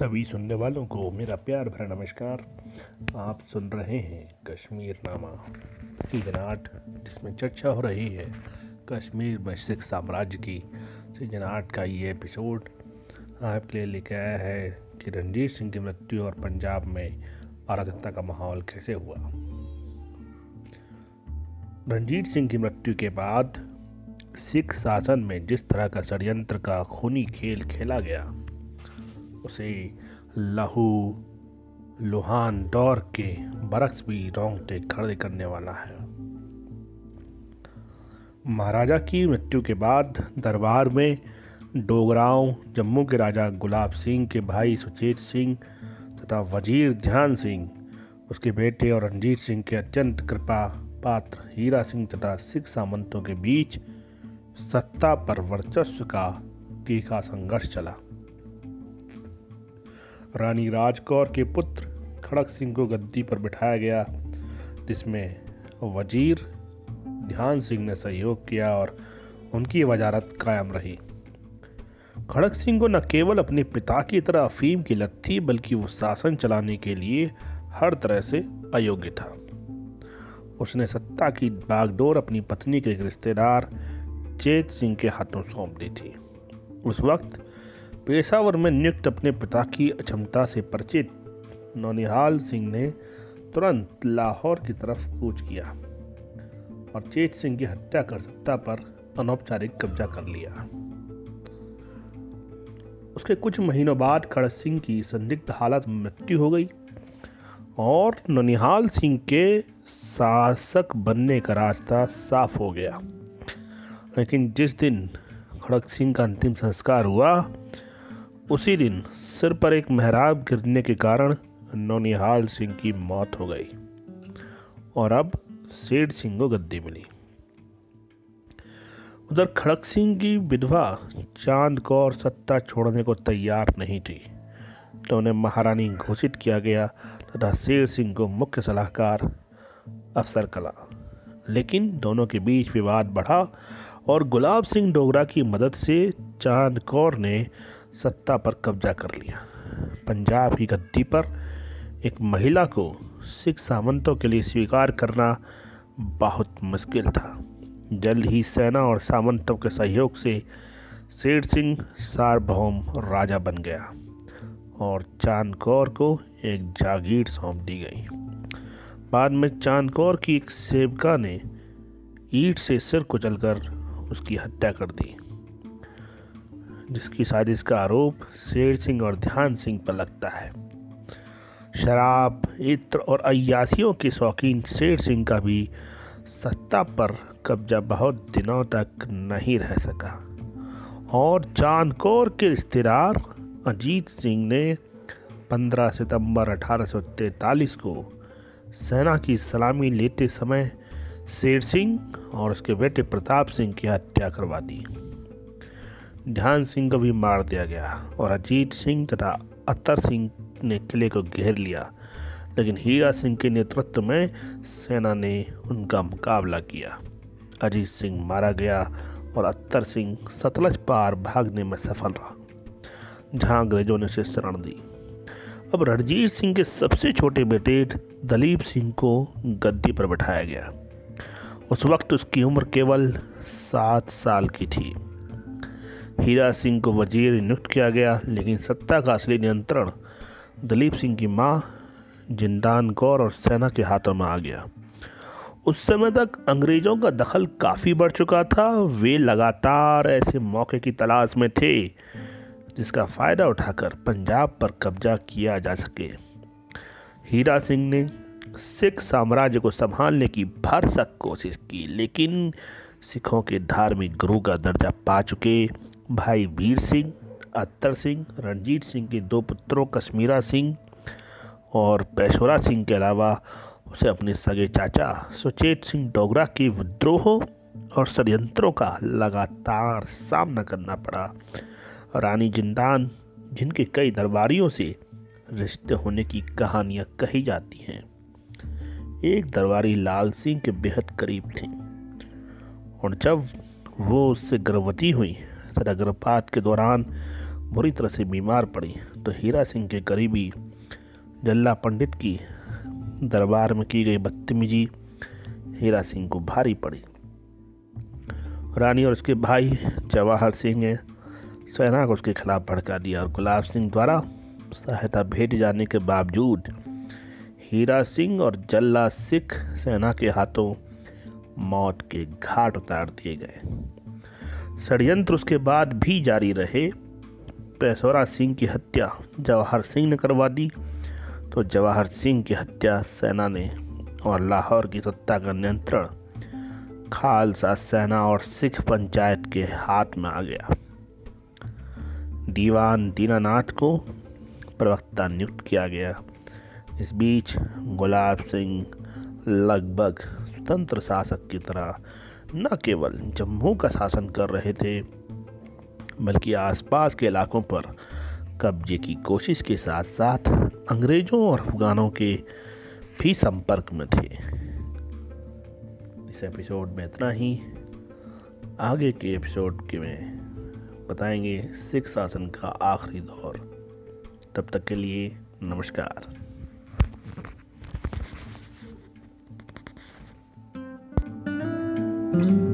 सभी सुनने वालों को मेरा प्यार भरा नमस्कार। आप सुन रहे हैं कश्मीर नामा। सीज़न आठ, जिसमें चर्चा हो रही है कश्मीर सिख साम्राज्य की। सीज़न आठ का ये एपिसोड आपके लिए लेके आया है कि रणजीत सिंह की मृत्यु और पंजाब में अराजकता का माहौल कैसे हुआ। रणजीत सिंह की मृत्यु के बाद सिख शासन में जिस तरह का षडयंत्र का खूनी खेल खेला गया उसे लहू, लुहान दौर के बरक्स भी रोंगटे खड़े करने वाला है। महाराजा की मृत्यु के बाद दरबार में डोगराव, जम्मू के राजा गुलाब सिंह के भाई सुचेत सिंह तथा वज़ीर ध्यान सिंह, उसके बेटे और रणजीत सिंह के अत्यंत कृपा पात्र हीरा सिंह तथा सिख सामंतों के बीच सत्ता पर वर्चस्व का तीखा संघर्ष चला। रानी राजकौर के पुत्र खड़क सिंह को गद्दी पर बिठाया गया, जिसमें वज़ीर ध्यान सिंह ने सहयोग किया और उनकी वजारत कायम रही। खड़क सिंह को न केवल अपने पिता की तरह अफीम की लत थी, बल्कि वो शासन चलाने के लिए हर तरह से अयोग्य था। उसने सत्ता की बागडोर अपनी पत्नी के एक रिश्तेदार, चेत सिंह के हाथों सौंप दी थी। उस वक्त पेशावर में नियुक्त अपने पिता की अक्षमता से परिचित नौनिहाल सिंह ने तुरंत लाहौर की तरफ़ कूच किया और चेत सिंह की हत्या कर सत्ता पर अनौपचारिक कब्जा कर लिया। उसके कुछ महीनों बाद खड़क सिंह की संदिग्ध हालत में मृत्यु हो गई और ननिहाल सिंह के शासक बनने का रास्ता साफ़ हो गया। लेकिन जिस दिन खड़क सिंह का अंतिम संस्कार हुआ उसी दिन सिर पर एक मेहराब गिरने के कारण नौनिहाल सिंह की मौत हो गई और अब सेठ सिंह को गद्दी मिली। उधर खड़क सिंह की विधवा चाँद कौर सत्ता छोड़ने को तैयार नहीं थी तो उन्हें महारानी घोषित किया गया तथा शेर सिंह को मुख्य सलाहकार, अफसर कला। लेकिन दोनों के बीच विवाद बढ़ा और गुलाब सिंह डोगरा की मदद से चाँद कौर ने सत्ता पर कब्जा कर लिया। पंजाब की गद्दी पर एक महिला को सिख सामंतों के लिए स्वीकार करना बहुत मुश्किल था। जल्द ही सेना और सामंतों के सहयोग से शेर सिंह सार्वभौम राजा बन गया और चाँद कौर को एक जागीर सौंप दी गई। बाद में चाँद कौर की एक सेवका ने ईट से सिर कुचलकर उसकी हत्या कर दी। जिसकी साजिश का आरोप शेर सिंह और ध्यान सिंह पर लगता है। शराब, इत्र और अयासियों के शौकीन शेर सिंह का भी सत्ता पर कब्जा बहुत दिनों तक नहीं रह सका। और चांदकोर के रिश्तेदार अजीत सिंह ने 15 सितंबर 1843 को सेना की सलामी लेते समय शेर सिंह और उसके बेटे प्रताप सिंह की हत्या करवा दी। ध्यान सिंह को भी मार दिया गया और अजीत सिंह तथा अतर सिंह ने किले को घेर लिया। लेकिन हीरा सिंह के नेतृत्व में सेना ने उनका मुकाबला किया। अजीत सिंह मारा गया और अत्तर सिंह सतलज पार भागने में सफल रहा। जहाँ अंग्रेज़ों ने उसे शरण दी। अब रणजीत सिंह के सबसे छोटे बेटे दलीप सिंह को गद्दी पर बैठाया गया। उस वक्त उसकी उम्र केवल सात साल की थी। हीरा सिंह को वज़ीर नियुक्त किया गया, लेकिन सत्ता का असली नियंत्रण दलीप सिंह की माँ जिंदान कौर और सेना के हाथों में आ गया। उस समय तक अंग्रेज़ों का दखल काफ़ी बढ़ चुका था। वे लगातार ऐसे मौके की तलाश में थे, जिसका फ़ायदा उठाकर पंजाब पर कब्जा किया जा सके। हीरा सिंह ने सिख साम्राज्य को संभालने की भरसक कोशिश की, लेकिन सिखों के धार्मिक गुरु का दर्जा पा चुके। भाई वीर सिंह, अत्तर सिंह, रणजीत सिंह के दो पुत्रों, कश्मीरा सिंह और पेशोरा सिंह के अलावा उसे अपने सगे चाचा सुचेत सिंह डोगरा के विद्रोहों और षडयंत्रों का लगातार सामना करना पड़ा। रानी जिंदान, जिनके कई दरबारियों से रिश्ते होने की कहानियाँ कही जाती हैं, एक दरबारी लाल सिंह के बेहद करीब थी। और जब वो उससे गर्भवती हुई गर्भपात के दौरान बुरी तरह से बीमार पड़ी। तो हीरा सिंह के करीबी जल्ला पंडित की दरबार में की गई बदतमीजी हीरा सिंह को भारी पड़ी। रानी और उसके भाई जवाहर सिंह ने सेना को उसके खिलाफ भड़का दिया और गुलाब सिंह द्वारा सहायता भेज जाने के बावजूद हीरा सिंह और जल्ला सिख सेना के हाथों मौत के घाट उतार दिए गए। षडयंत्र उसके बाद भी जारी रहे। पेशोरा सिंह की हत्या जवाहर सिंह ने करवा दी। तो जवाहर सिंह की हत्या सेना ने और लाहौर की सत्ता का नियंत्रण। खालसा सेना और सिख पंचायत के हाथ में आ गया। दीवान दीनानाथ को प्रवक्ता नियुक्त किया गया। इस बीच गुलाब सिंह लगभग स्वतंत्र शासक की तरह न केवल जम्मू का शासन कर रहे थे, बल्कि आसपास के इलाकों पर कब्जे की कोशिश के साथ साथ अंग्रेज़ों और अफगानों के भी संपर्क में थे। इस एपिसोड में इतना ही। आगे के एपिसोड के में बताएँगे सिख शासन का आखिरी दौर। तब तक के लिए नमस्कार। Amen.